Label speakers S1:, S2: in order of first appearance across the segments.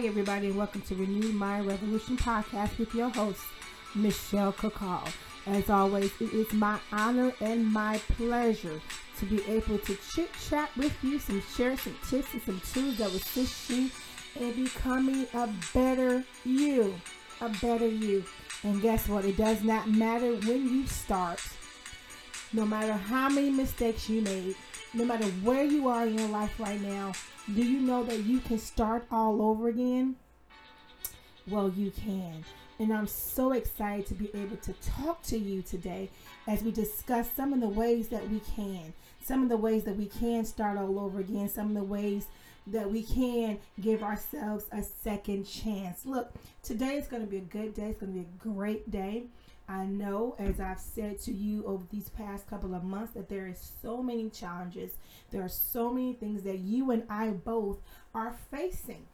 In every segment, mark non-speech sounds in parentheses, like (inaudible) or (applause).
S1: Hi, everybody, and welcome to Renew My Revolution podcast with your host, Michelle Kakal. As always, it is my honor and my pleasure to be able to chit chat with you, some share some tips and some tools that will assist you in becoming a better you, a better you. And guess what? It does not matter when you start. No matter how many mistakes you made, no matter where you are in your life right now, do you know that you can start all over again? Well, you can. And I'm so excited to be able to talk to you today as we discuss some of the ways that we can, some of the ways that we can start all over again, some of the ways that we can give ourselves a second chance. Look, today is going to be a good day. It's going to be a great day. I know, as I've said to you over these past couple of months, that there is so many challenges. There are so many things that you and I both are facing.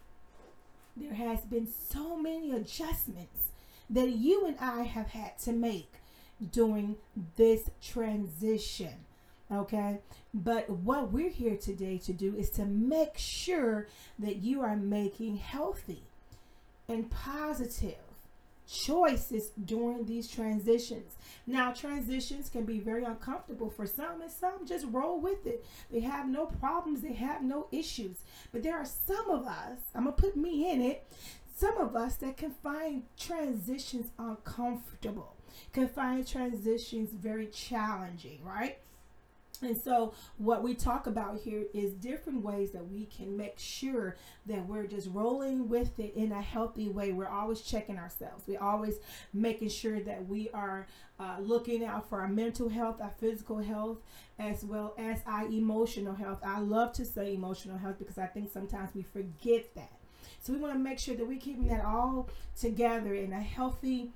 S1: There has been so many adjustments that you and I have had to make during this transition. Okay, but what we're here today to do is to make sure that you are making healthy and positive choices during these transitions. Now, transitions can be very uncomfortable for some, and some just roll with it. They have no problems, they have no issues. But there are some of us, I'm gonna put me in it, some of us that can find transitions uncomfortable, can find transitions very challenging, right? And so, what we talk about here is different ways that we can make sure that we're just rolling with it in a healthy way. We're always checking ourselves. We're always making sure that we are uh, looking out for our mental health, our physical health, as well as our emotional health. I love to say emotional health because I think sometimes we forget that. So, we want to make sure that we're keeping that all together in a healthy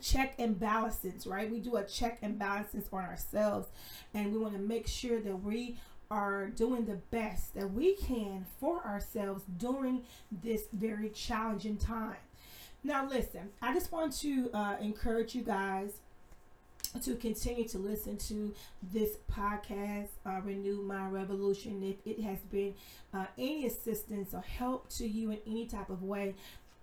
S1: check and balances, right? We do a check and balances on ourselves, and we want to make sure that we are doing the best that we can for ourselves during this very challenging time. Now, listen, I just want to uh, encourage you guys to continue to listen to this podcast, uh, Renew My Revolution. If it has been uh, any assistance or help to you in any type of way,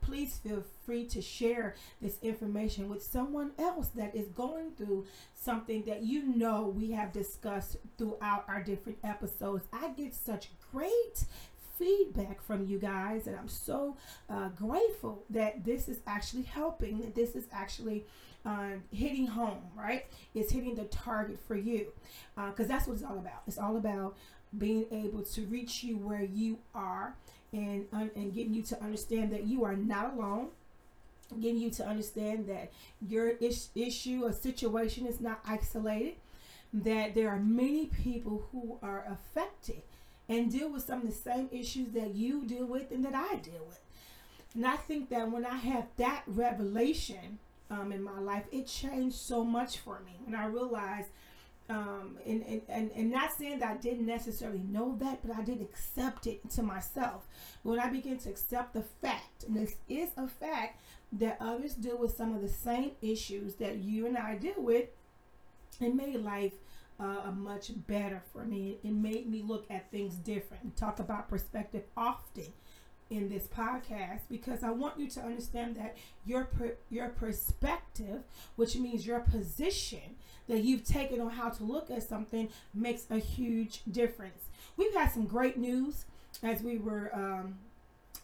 S1: please feel free to share this information with someone else that is going through something that you know we have discussed throughout our different episodes. I get such great feedback from you guys, and I'm so uh, grateful that this is actually helping, that this is actually uh, hitting home, right? It's hitting the target for you because uh, that's what it's all about. It's all about being able to reach you where you are and and getting you to understand that you are not alone. Getting you to understand that your is- issue or situation is not isolated. That there are many people who are affected and deal with some of the same issues that you deal with and that I deal with. And I think that when I have that revelation um, in my life it changed so much for me. And I realized um, and, and, and, and not saying that I didn't necessarily know that, but I did accept it to myself. When I began to accept the fact, and this is a fact, that others deal with some of the same issues that you and I deal with, it made life uh, much better for me. It made me look at things different. We talk about perspective often in this podcast because I want you to understand that your per, your perspective, which means your position that you've taken on how to look at something, makes a huge difference. We've had some great news as we were um,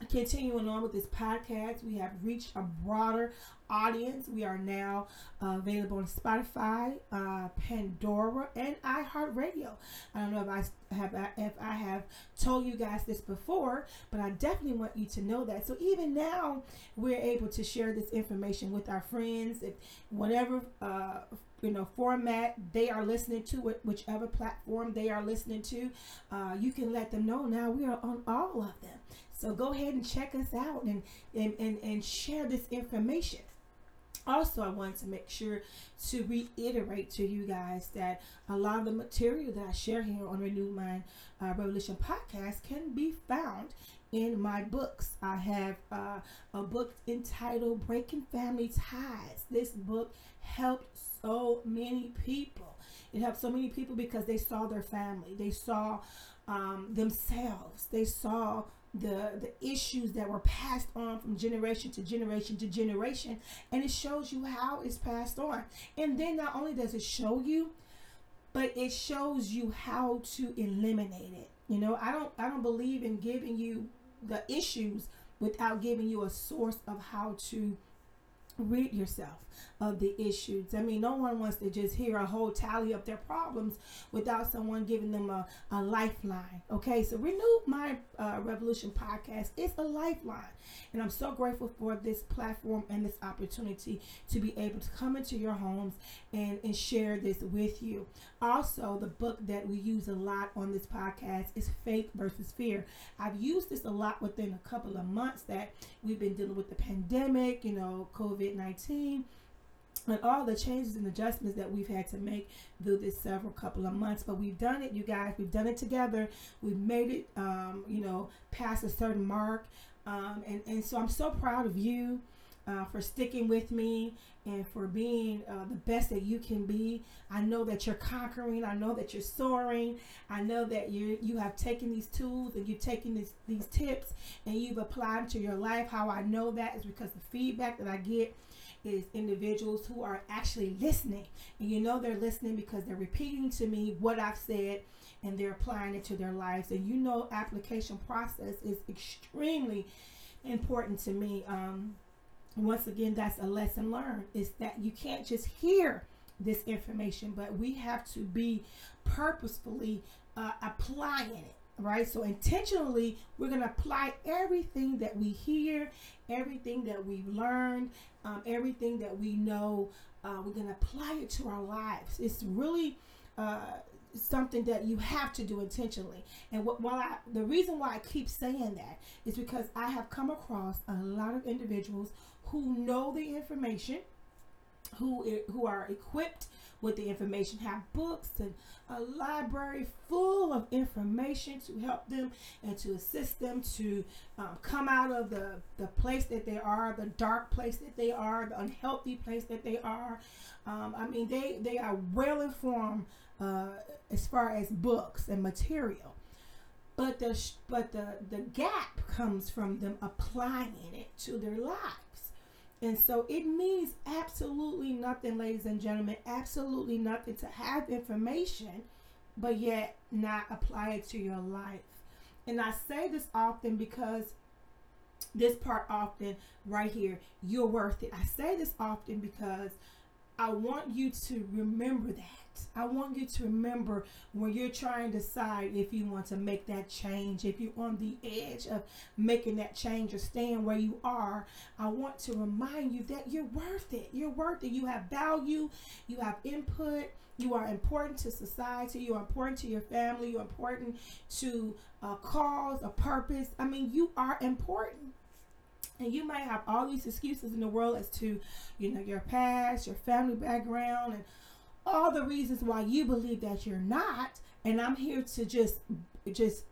S1: continuing on with this podcast. We have reached a broader audience. We are now uh, available on Spotify, uh, Pandora, and iHeartRadio. I don't know if I have if I have told you guys this before, but I definitely want you to know that. So even now, we're able to share this information with our friends. If whatever uh, you know format they are listening to whichever platform they are listening to, uh, you can let them know. Now we are on all of them. So go ahead and check us out and, and, and, and share this information. Also, I want to make sure to reiterate to you guys that a lot of the material that I share here on Renew Mind uh, Revolution podcast can be found in my books. I have uh, a book entitled Breaking Family Ties. This book helped so many people. It helped so many people because they saw their family, they saw um, themselves, they saw the the issues that were passed on from generation to generation to generation and it shows you how it's passed on. And then not only does it show you but it shows you how to eliminate it. You know i don't i don't believe in giving you the issues without giving you a source of how to rid yourself of the issues. I mean, no one wants to just hear a whole tally of their problems without someone giving them a, a lifeline. Okay, so Renew My uh, Revolution podcast is a lifeline. And I'm so grateful for this platform and this opportunity to be able to come into your homes and, and share this with you. Also, the book that we use a lot on this podcast is Faith versus Fear. I've used this a lot within a couple of months that we've been dealing with the pandemic, you know, COVID 19 and all the changes and adjustments that we've had to make through this several couple of months. But we've done it, you guys. We've done it together. We've made it, um, you know, past a certain mark. Um, and, and so I'm so proud of you uh, for sticking with me and for being uh, the best that you can be. I know that you're conquering. I know that you're soaring. I know that you you have taken these tools and you've taken these these tips and you've applied to your life. How I know that is because the feedback that I get is individuals who are actually listening. And you know they're listening because they're repeating to me what I've said and they're applying it to their lives. And you know application process is extremely important to me. Um, once again, that's a lesson learned. Is that you can't just hear this information, but we have to be purposefully uh, applying it right? So intentionally, we're going to apply everything that we hear, everything that we've learned, um, everything that we know. Uh, we're going to apply it to our lives. It's really uh, something that you have to do intentionally. And what, while I, the reason why I keep saying that is because I have come across a lot of individuals who know the information, who who are equipped with the information, have books and a library full of information to help them and to assist them to um, come out of the, the place that they are, the dark place that they are, the unhealthy place that they are. Um, I mean, they, they are well informed uh, as far as books and material. But the but the the gap comes from them applying it to their lives. And so it means absolutely nothing, ladies and gentlemen, absolutely nothing to have information, but yet not apply it to your life. And I say this often because this part often right here, you're worth it. I say this often because I want you to remember that. I want you to remember when you're trying to decide if you want to make that change, if you're on the edge of making that change or staying where you are, I want to remind you that you're worth it. You're worth it. You have value, you have input, you are important to society, you are important to your family, you're important to a cause, a purpose. I mean, you are important. And you might have all these excuses in the world as to, you know, your past, your family background, and all the reasons why you believe that you're not. And I'm here to just, just,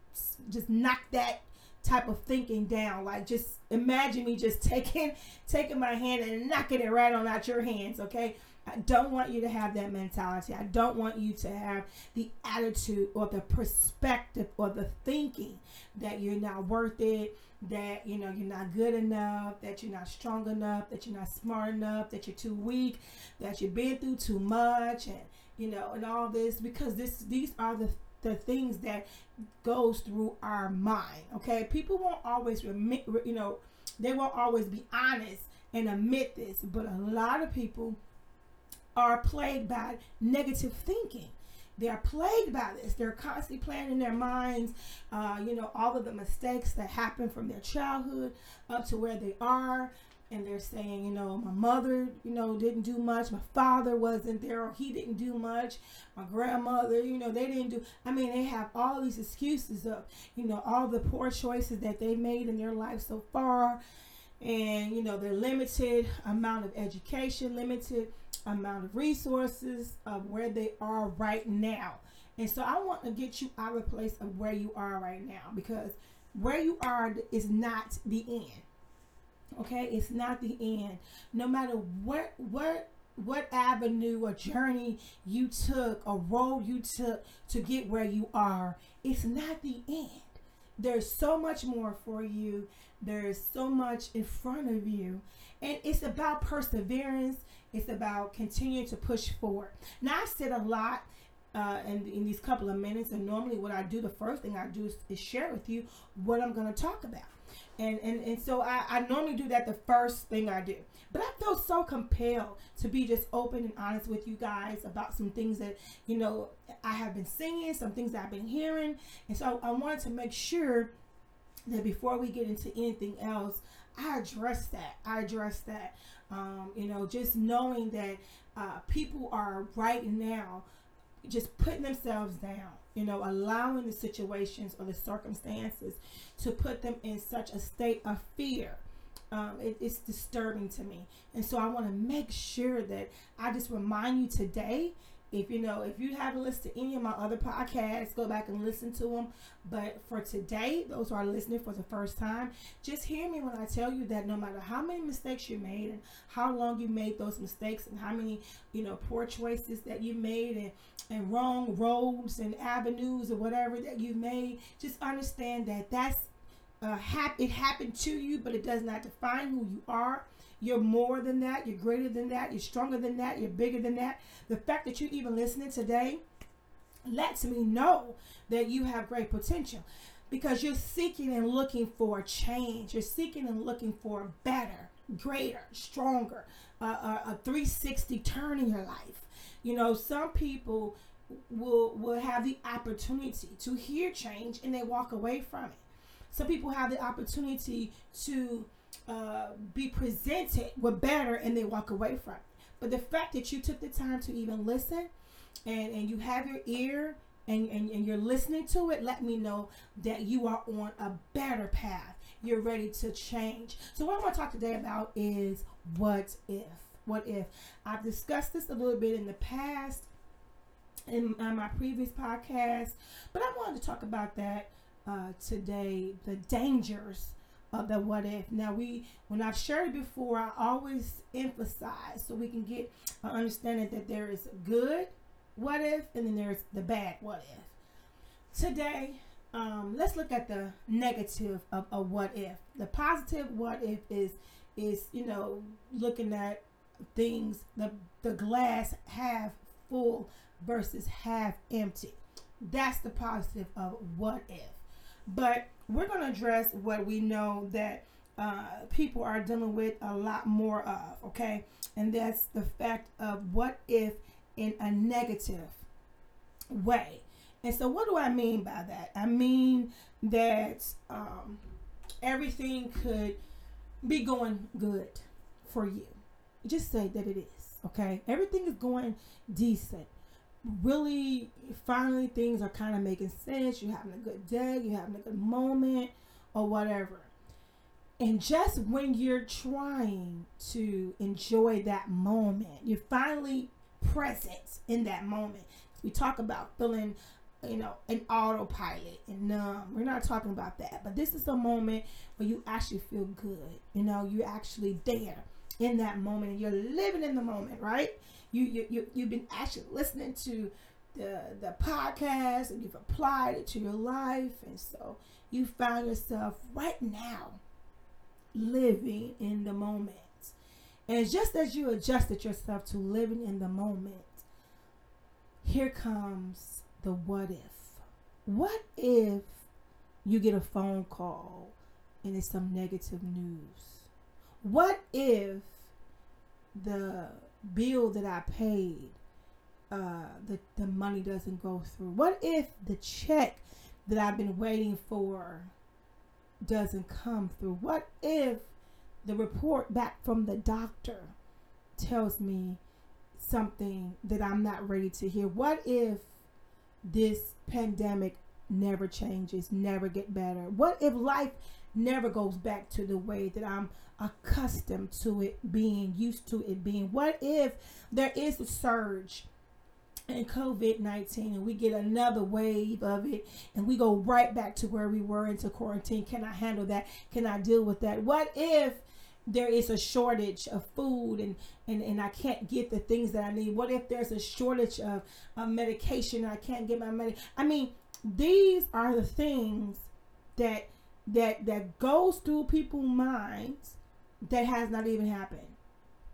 S1: just knock that type of thinking down. Like just imagine me just (laughs) taking, taking my hand and knocking it right on out your hands. Okay. I don't want you to have that mentality. I don't want you to have the attitude or the perspective or the thinking that you're not worth it, that you know you're not good enough, that you're not strong enough, that you're not smart enough, that you're too weak, that you've been through too much and you know and all this because this these are the the things that goes through our mind. Okay? People won't always remit, you know, they won't always be honest and admit this, but a lot of people are plagued by negative thinking. They're plagued by this. They're constantly playing in their minds, uh, you know, all of the mistakes that happen from their childhood up to where they are. And they're saying, you know, my mother, you know, didn't do much. My father wasn't there, or he didn't do much. My grandmother, you know, they didn't do. I mean, they have all these excuses of, you know, all the poor choices that they made in their life so far. And, you know, their limited amount of education, limited amount of resources of where they are right now. And so I want to get you out of place of where you are right now because where you are is not the end. Okay, it's not the end. No matter what what what avenue or journey you took, a road you took to get where you are, it's not the end. there's so much more for you. There's so much in front of you. And it's about perseverance. It's about continuing to push forward. Now, I said a lot uh, in, in these couple of minutes, and normally what I do, the first thing I do is, is share with you what I'm going to talk about. And, and, and so I, I normally do that the first thing I do. But I feel so compelled to be just open and honest with you guys about some things that, you know, I have been singing, some things I've been hearing. And so I wanted to make sure that before we get into anything else, I address that. I address that. Um, you know, just knowing that uh, people are right now just putting themselves down, you know, allowing the situations or the circumstances to put them in such a state of fear. Um, it, it's disturbing to me. And so I want to make sure that I just remind you today if you know, if you haven't listened to any of my other podcasts, go back and listen to them. But for today, those who are listening for the first time, just hear me when I tell you that no matter how many mistakes you made and how long you made those mistakes and how many, you know, poor choices that you made and, and wrong roads and avenues or whatever that you made, just understand that that's uh, hap- it happened to you, but it does not define who you are. You're more than that. You're greater than that. You're stronger than that. You're bigger than that. The fact that you're even listening today lets me know that you have great potential because you're seeking and looking for change. You're seeking and looking for better, greater, stronger, uh, a, a 360 turn in your life. You know, some people will will have the opportunity to hear change and they walk away from it. Some people have the opportunity to uh, be presented with better and they walk away from it. But the fact that you took the time to even listen and, and you have your ear and, and, and you're listening to it, let me know that you are on a better path. You're ready to change. So, what I want to talk today about is what if? What if? I've discussed this a little bit in the past in, in my previous podcast, but I wanted to talk about that uh, today the dangers of the what if. Now we when I've shared it before, I always emphasize so we can get an understanding that there is good what if and then there's the bad what if. Today, um, let's look at the negative of a what if. The positive what if is is you know looking at things the the glass half full versus half empty. That's the positive of what if. But we're going to address what we know that uh, people are dealing with a lot more of, okay? And that's the fact of what if in a negative way. And so, what do I mean by that? I mean that um, everything could be going good for you. Just say that it is, okay? Everything is going decent really finally things are kind of making sense. You're having a good day, you're having a good moment, or whatever. And just when you're trying to enjoy that moment, you're finally present in that moment. We talk about feeling, you know, an autopilot and numb. We're not talking about that. But this is a moment where you actually feel good. You know, you're actually there in that moment and you're living in the moment, right? You, you, you you've been actually listening to the the podcast and you've applied it to your life. And so you found yourself right now living in the moment. And just as you adjusted yourself to living in the moment here comes the what if. What if you get a phone call and it's some negative news? What if the bill that I paid, uh, the, the money doesn't go through? What if the check that I've been waiting for doesn't come through? What if the report back from the doctor tells me something that I'm not ready to hear? What if this pandemic never changes, never get better? What if life never goes back to the way that I'm accustomed to it being, used to it being? What if there is a surge? in COVID 19 and we get another wave of it and we go right back to where we were into quarantine. Can I handle that? Can I deal with that? What if there is a shortage of food and, and, and I can't get the things that I need? What if there's a shortage of, of medication and I can't get my money? I mean, these are the things that that that goes through people's minds that has not even happened.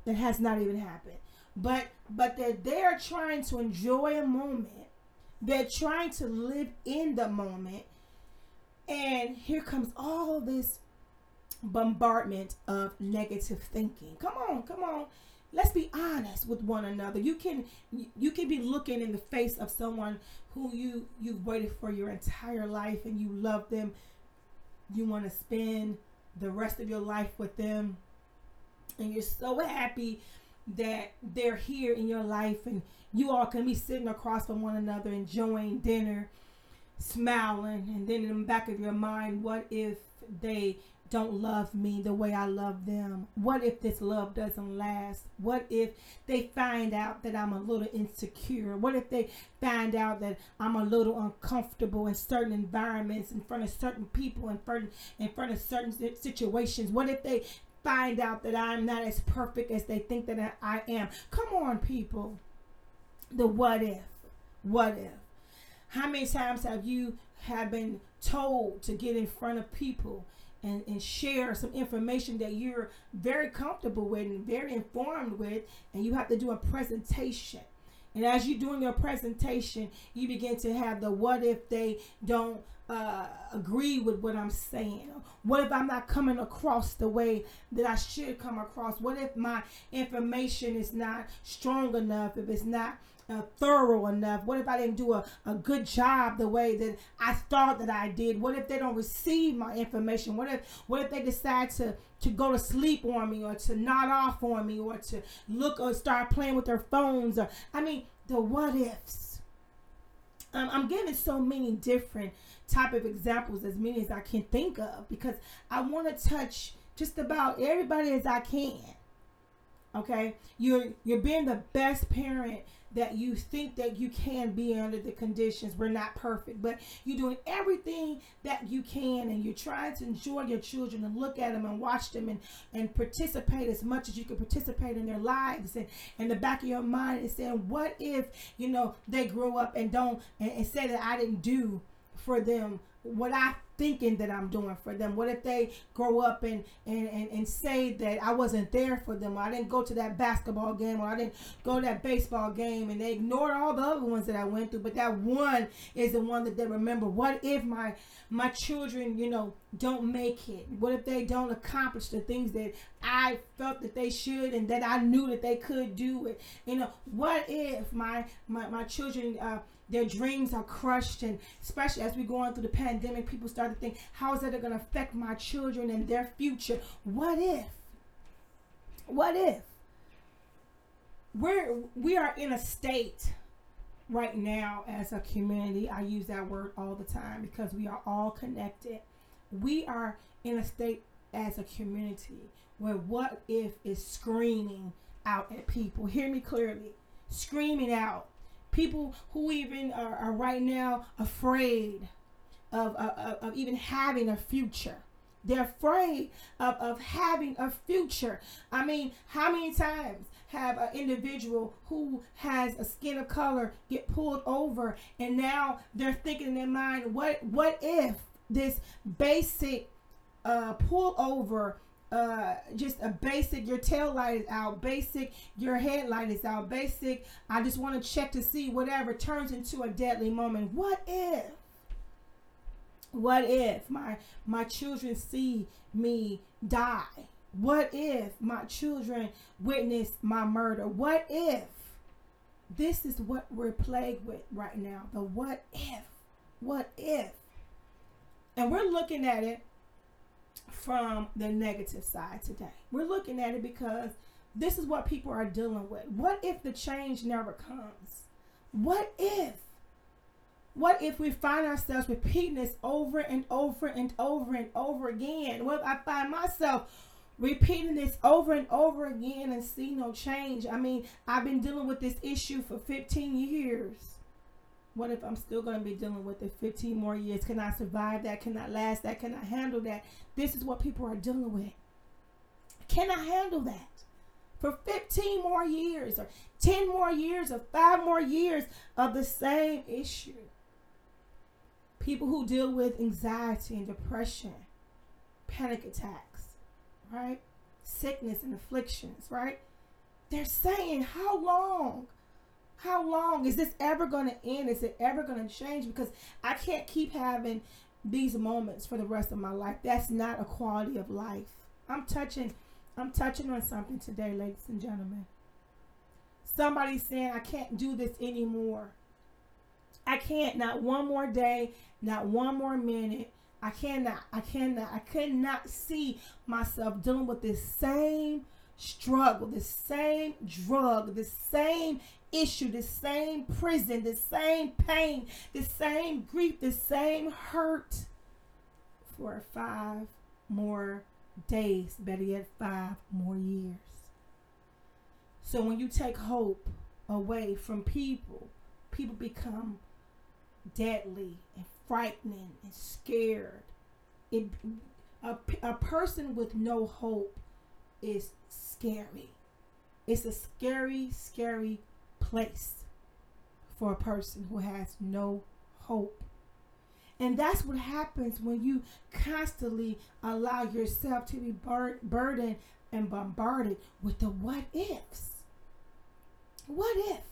S1: That has not even happened. But but that they're trying to enjoy a moment. They're trying to live in the moment. And here comes all this bombardment of negative thinking. Come on, come on. Let's be honest with one another. You can you can be looking in the face of someone who you you've waited for your entire life and you love them. You want to spend the rest of your life with them. And you're so happy that they're here in your life and you all can be sitting across from one another enjoying dinner smiling and then in the back of your mind what if they don't love me the way I love them? What if this love doesn't last? What if they find out that I'm a little insecure? What if they find out that I'm a little uncomfortable in certain environments, in front of certain people, in front in front of certain situations? What if they find out that I'm not as perfect as they think that I am? Come on, people. The what if? What if? How many times have you have been told to get in front of people and, and share some information that you're very comfortable with and very informed with, and you have to do a presentation. And as you're doing your presentation, you begin to have the what if they don't uh, agree with what I'm saying? What if I'm not coming across the way that I should come across? What if my information is not strong enough? If it's not uh, thorough enough? What if I didn't do a, a good job the way that I thought that I did? What if they don't receive my information? What if what if they decide to to go to sleep on me or to nod off on me or to look or start playing with their phones or I mean the what ifs. Um, I'm giving so many different type of examples, as many as I can think of, because I want to touch just about everybody as I can. Okay, you're you're being the best parent that you think that you can be under the conditions. We're not perfect, but you're doing everything that you can and you're trying to enjoy your children and look at them and watch them and, and participate as much as you can participate in their lives. And in the back of your mind is saying, what if, you know, they grow up and don't, and, and say that I didn't do for them what I thinking that I'm doing for them? What if they grow up and, and, and, and say that I wasn't there for them, I didn't go to that basketball game, or I didn't go to that baseball game, and they ignored all the other ones that I went through, but that one is the one that they remember. What if my my children, you know, don't make it? What if they don't accomplish the things that I felt that they should and that I knew that they could do it? You know, what if my my, my children uh, their dreams are crushed and especially as we're going through the pandemic people start to think how is that going to affect my children and their future? What if? What if? We're we are in a state right now as a community i use that word all the time because we are all connected. We are in a state as a community where what if is screaming out at people. Hear me clearly. Screaming out people who even are, are right now afraid of, of, of even having a future. They're afraid of, of having a future. I mean, how many times have an individual who has a skin of color get pulled over and now they're thinking in their mind, what what if this basic uh, pull over uh just a basic your tail light is out basic your headlight is out basic. I just want to check to see whatever turns into a deadly moment. What if? What if my my children see me die? What if my children witness my murder? What if? This is what we're plagued with right now the what if. What if? And we're looking at it from the negative side today. We're looking at it because this is what people are dealing with. What if the change never comes? What if? What if we find ourselves repeating this over and over and over and over again? What if I find myself repeating this over and over again and see no change? I mean, I've been dealing with this issue for 15 years. What if I'm still going to be dealing with it 15 more years? Can I survive that? Can I last that? Can I handle that? This is what people are dealing with. Can I handle that? For 15 more years, or 10 more years, or 5 more years of the same issue. people who deal with anxiety and depression, panic attacks, right? Sickness and afflictions, right? They're saying, How long? How long is this ever going to end? Is it ever going to change? Because I can't keep having these moments for the rest of my life. That's not a quality of life. I'm touching I'm touching on something today, ladies and gentlemen. Somebody's saying I can't do this anymore. I can't not one more day, not one more minute. I cannot, I cannot, I cannot see myself dealing with this same struggle, the same drug, the same issue, the same prison, the same pain, the same grief, the same hurt for five more days, better yet, five more years. So when you take hope away from people, people become deadly and frightening and scared. It, a, a person with no hope is scary. It's a scary, scary place for a person who has no hope. And that's what happens when you constantly allow yourself to be bur- burdened and bombarded with the what ifs. What if?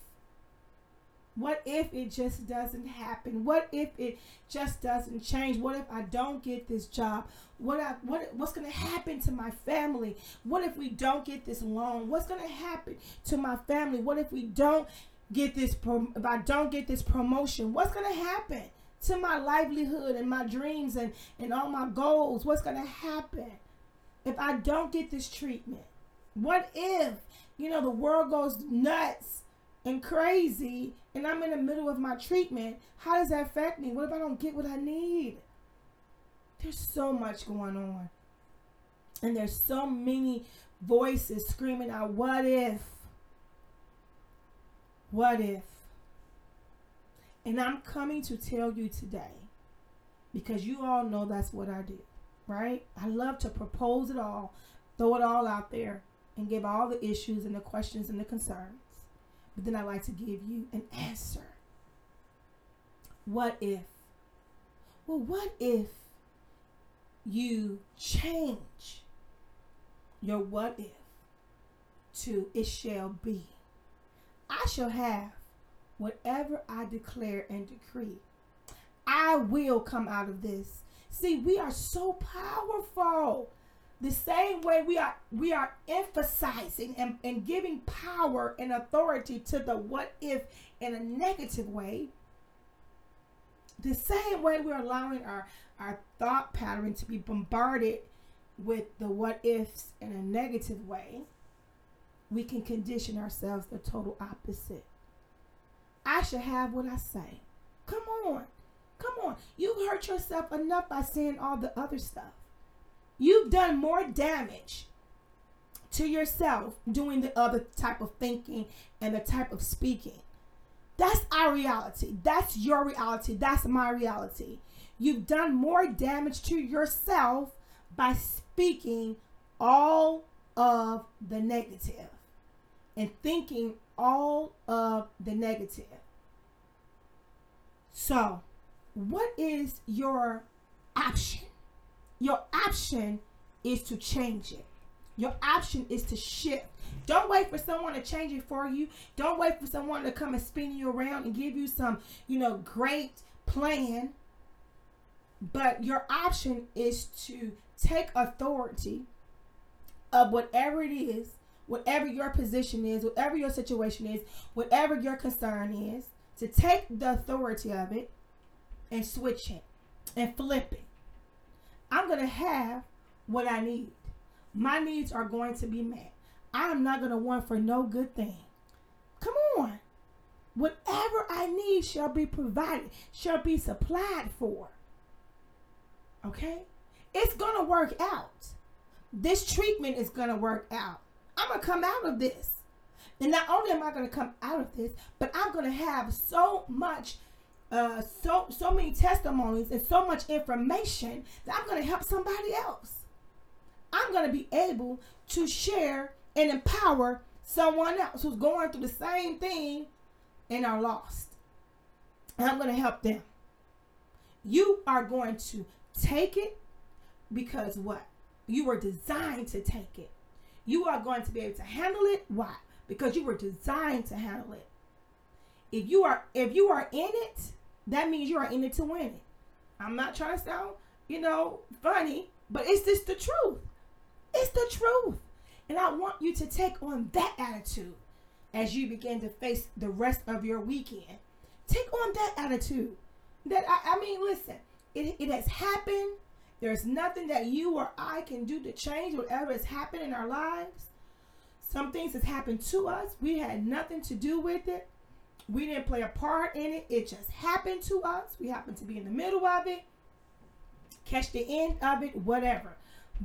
S1: What if it just doesn't happen? What if it just doesn't change? What if I don't get this job? What I, what what's going to happen to my family? What if we don't get this loan? What's going to happen to my family? What if we don't get this if I don't get this promotion? What's going to happen to my livelihood and my dreams and and all my goals? What's going to happen if I don't get this treatment? What if, you know, the world goes nuts and crazy and I'm in the middle of my treatment, how does that affect me? What if I don't get what I need? There's so much going on. And there's so many voices screaming out, What if? What if? And I'm coming to tell you today, because you all know that's what I do, right? I love to propose it all, throw it all out there, and give all the issues and the questions and the concerns. But then I like to give you an answer. What if? Well, what if you change your what if to it shall be? I shall have whatever I declare and decree. I will come out of this. See, we are so powerful the same way we are we are emphasizing and, and giving power and authority to the what if in a negative way. The same way we're allowing our our thought pattern to be bombarded with the what ifs in a negative way we can condition ourselves the total opposite. I should have what i say. Come on. Come on. You hurt yourself enough by saying all the other stuff You've done more damage to yourself doing the other type of thinking and the type of speaking. That's our reality. That's your reality. That's my reality. You've done more damage to yourself by speaking all of the negative and thinking all of the negative. So, what is your option? Your option is to change it. Your option is to shift. Don't wait for someone to change it for you. Don't wait for someone to come and spin you around and give you some, you know, great plan. But your option is to take authority of whatever it is, whatever your position is, whatever your situation is, whatever your concern is, to take the authority of it and switch it and flip it I'm going to have what I need. My needs are going to be met. I am not going to want for no good thing. Come on. Whatever I need shall be provided, shall be supplied for. Okay? It's going to work out. This treatment is going to work out. I'm going to come out of this. And not only am I going to come out of this, but I'm going to have so much uh, so so many testimonies and so much information that I'm going to help somebody else. I'm going to be able to share and empower someone else who's going through the same thing and are lost. And I'm going to help them. You are going to take it because what? You were designed to take it. You are going to be able to handle it. Why? Because you were designed to handle it. If you are if you are in it, that means you are in it to win it. I'm not trying to sound, you know, funny, but it's just the truth. It's the truth. And I want you to take on that attitude as you begin to face the rest of your weekend. Take on that attitude. That I, I mean, listen, it, it has happened. There's nothing that you or I can do to change whatever has happened in our lives. Some things has happened to us. We had nothing to do with it. We didn't play a part in it. It just happened to us. We happened to be in the middle of it, catch the end of it, whatever.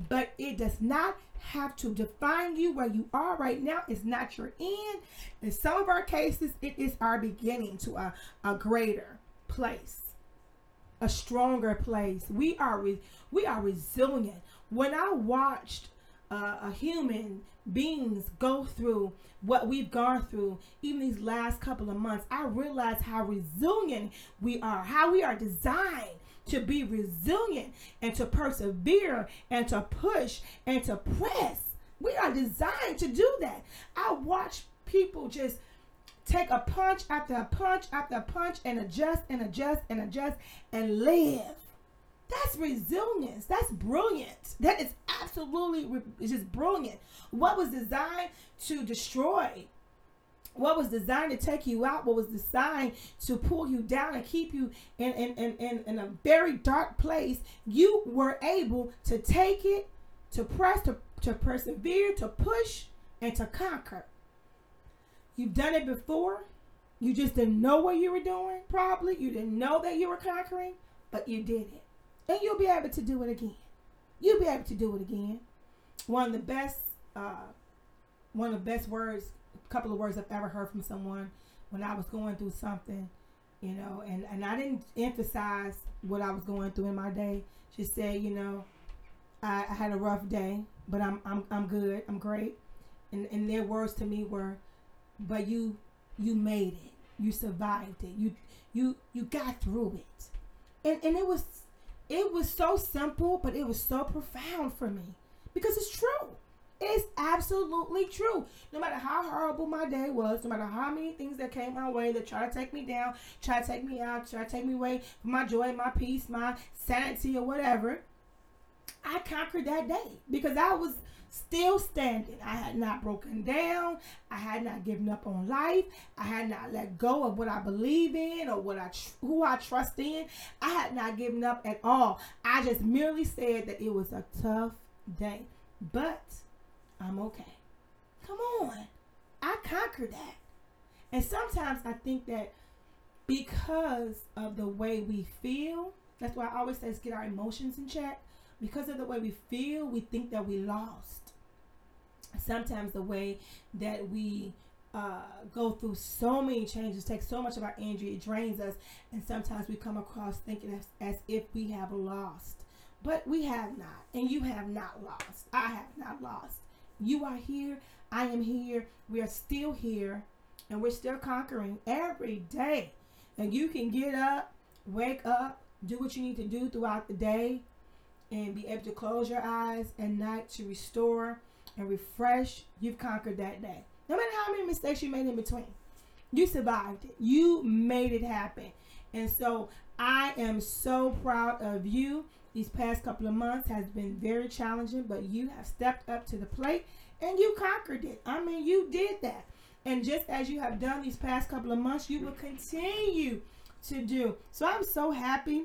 S1: But it does not have to define you where you are right now. It's not your end. In some of our cases, it is our beginning to a, a greater place, a stronger place. We are re- we are resilient. When I watched uh, a human beings go through what we've gone through even these last couple of months, I realized how resilient we are, how we are designed to be resilient and to persevere and to push and to press. We are designed to do that. I watch people just take a punch after a punch after a punch and adjust and adjust and adjust and live. That's resilience. That's brilliant. That is absolutely just brilliant. What was designed to destroy what was designed to take you out, what was designed to pull you down and keep you in, in, in, in, in a very dark place, you were able to take it, to press, to, to persevere, to push, and to conquer. You've done it before. You just didn't know what you were doing, probably. You didn't know that you were conquering, but you did it. And you'll be able to do it again. You'll be able to do it again. One of the best, uh, one of the best words a couple of words I've ever heard from someone when I was going through something, you know, and, and I didn't emphasize what I was going through in my day. Just say, you know, I, I had a rough day, but I'm I'm I'm good. I'm great. And and their words to me were, but you you made it. You survived it. You you you got through it. And and it was it was so simple, but it was so profound for me because it's true. It's absolutely true. No matter how horrible my day was, no matter how many things that came my way that try to take me down, try to take me out, try to take me away from my joy, my peace, my sanity, or whatever, I conquered that day because I was still standing. I had not broken down. I had not given up on life. I had not let go of what I believe in or what I tr- who I trust in. I had not given up at all. I just merely said that it was a tough day. But I'm okay. Come on. I conquered that. And sometimes I think that because of the way we feel, that's why I always say get our emotions in check. Because of the way we feel, we think that we lost. Sometimes the way that we uh, go through so many changes, take so much of our energy, it drains us, and sometimes we come across thinking as, as if we have lost. But we have not, and you have not lost. I have not lost. You are here. I am here. We are still here. And we're still conquering every day. And you can get up, wake up, do what you need to do throughout the day, and be able to close your eyes at night to restore and refresh. You've conquered that day. No matter how many mistakes you made in between, you survived it. You made it happen. And so I am so proud of you these past couple of months has been very challenging, but you have stepped up to the plate and you conquered it. I mean, you did that. And just as you have done these past couple of months, you will continue to do. So I'm so happy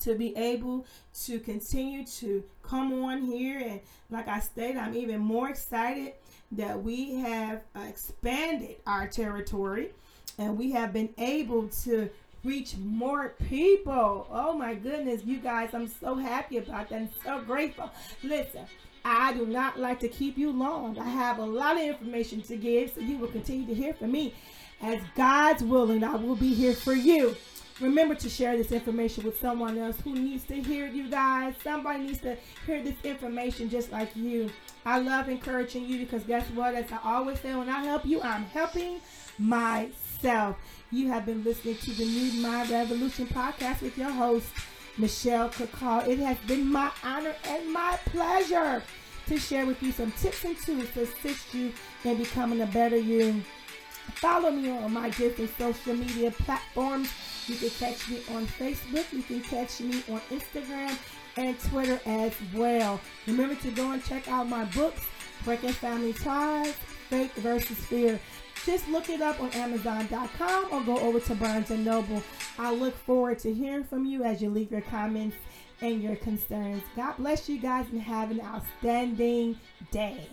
S1: to be able to continue to come on here. And like I stated, I'm even more excited that we have expanded our territory and we have been able to reach more people. Oh my goodness, you guys, I'm so happy about that and so grateful. Listen, I do not like to keep you long. I have a lot of information to give, so you will continue to hear from me. As God's willing, I will be here for you. Remember to share this information with someone else who needs to hear you guys. Somebody needs to hear this information just like you. I love encouraging you because guess what? As I always say, when I help you, I'm helping myself. You have been listening to the New My Revolution podcast with your host, Michelle Kakal. It has been my honor and my pleasure to share with you some tips and tools to assist you in becoming a better you. Follow me on my different social media platforms. You can catch me on Facebook. You can catch me on Instagram and Twitter as well. Remember to go and check out my books, Breaking Family Ties, Faith versus Fear. Just look it up on Amazon.com or go over to Barnes & Noble. I look forward to hearing from you as you leave your comments and your concerns. God bless you guys and have an outstanding day.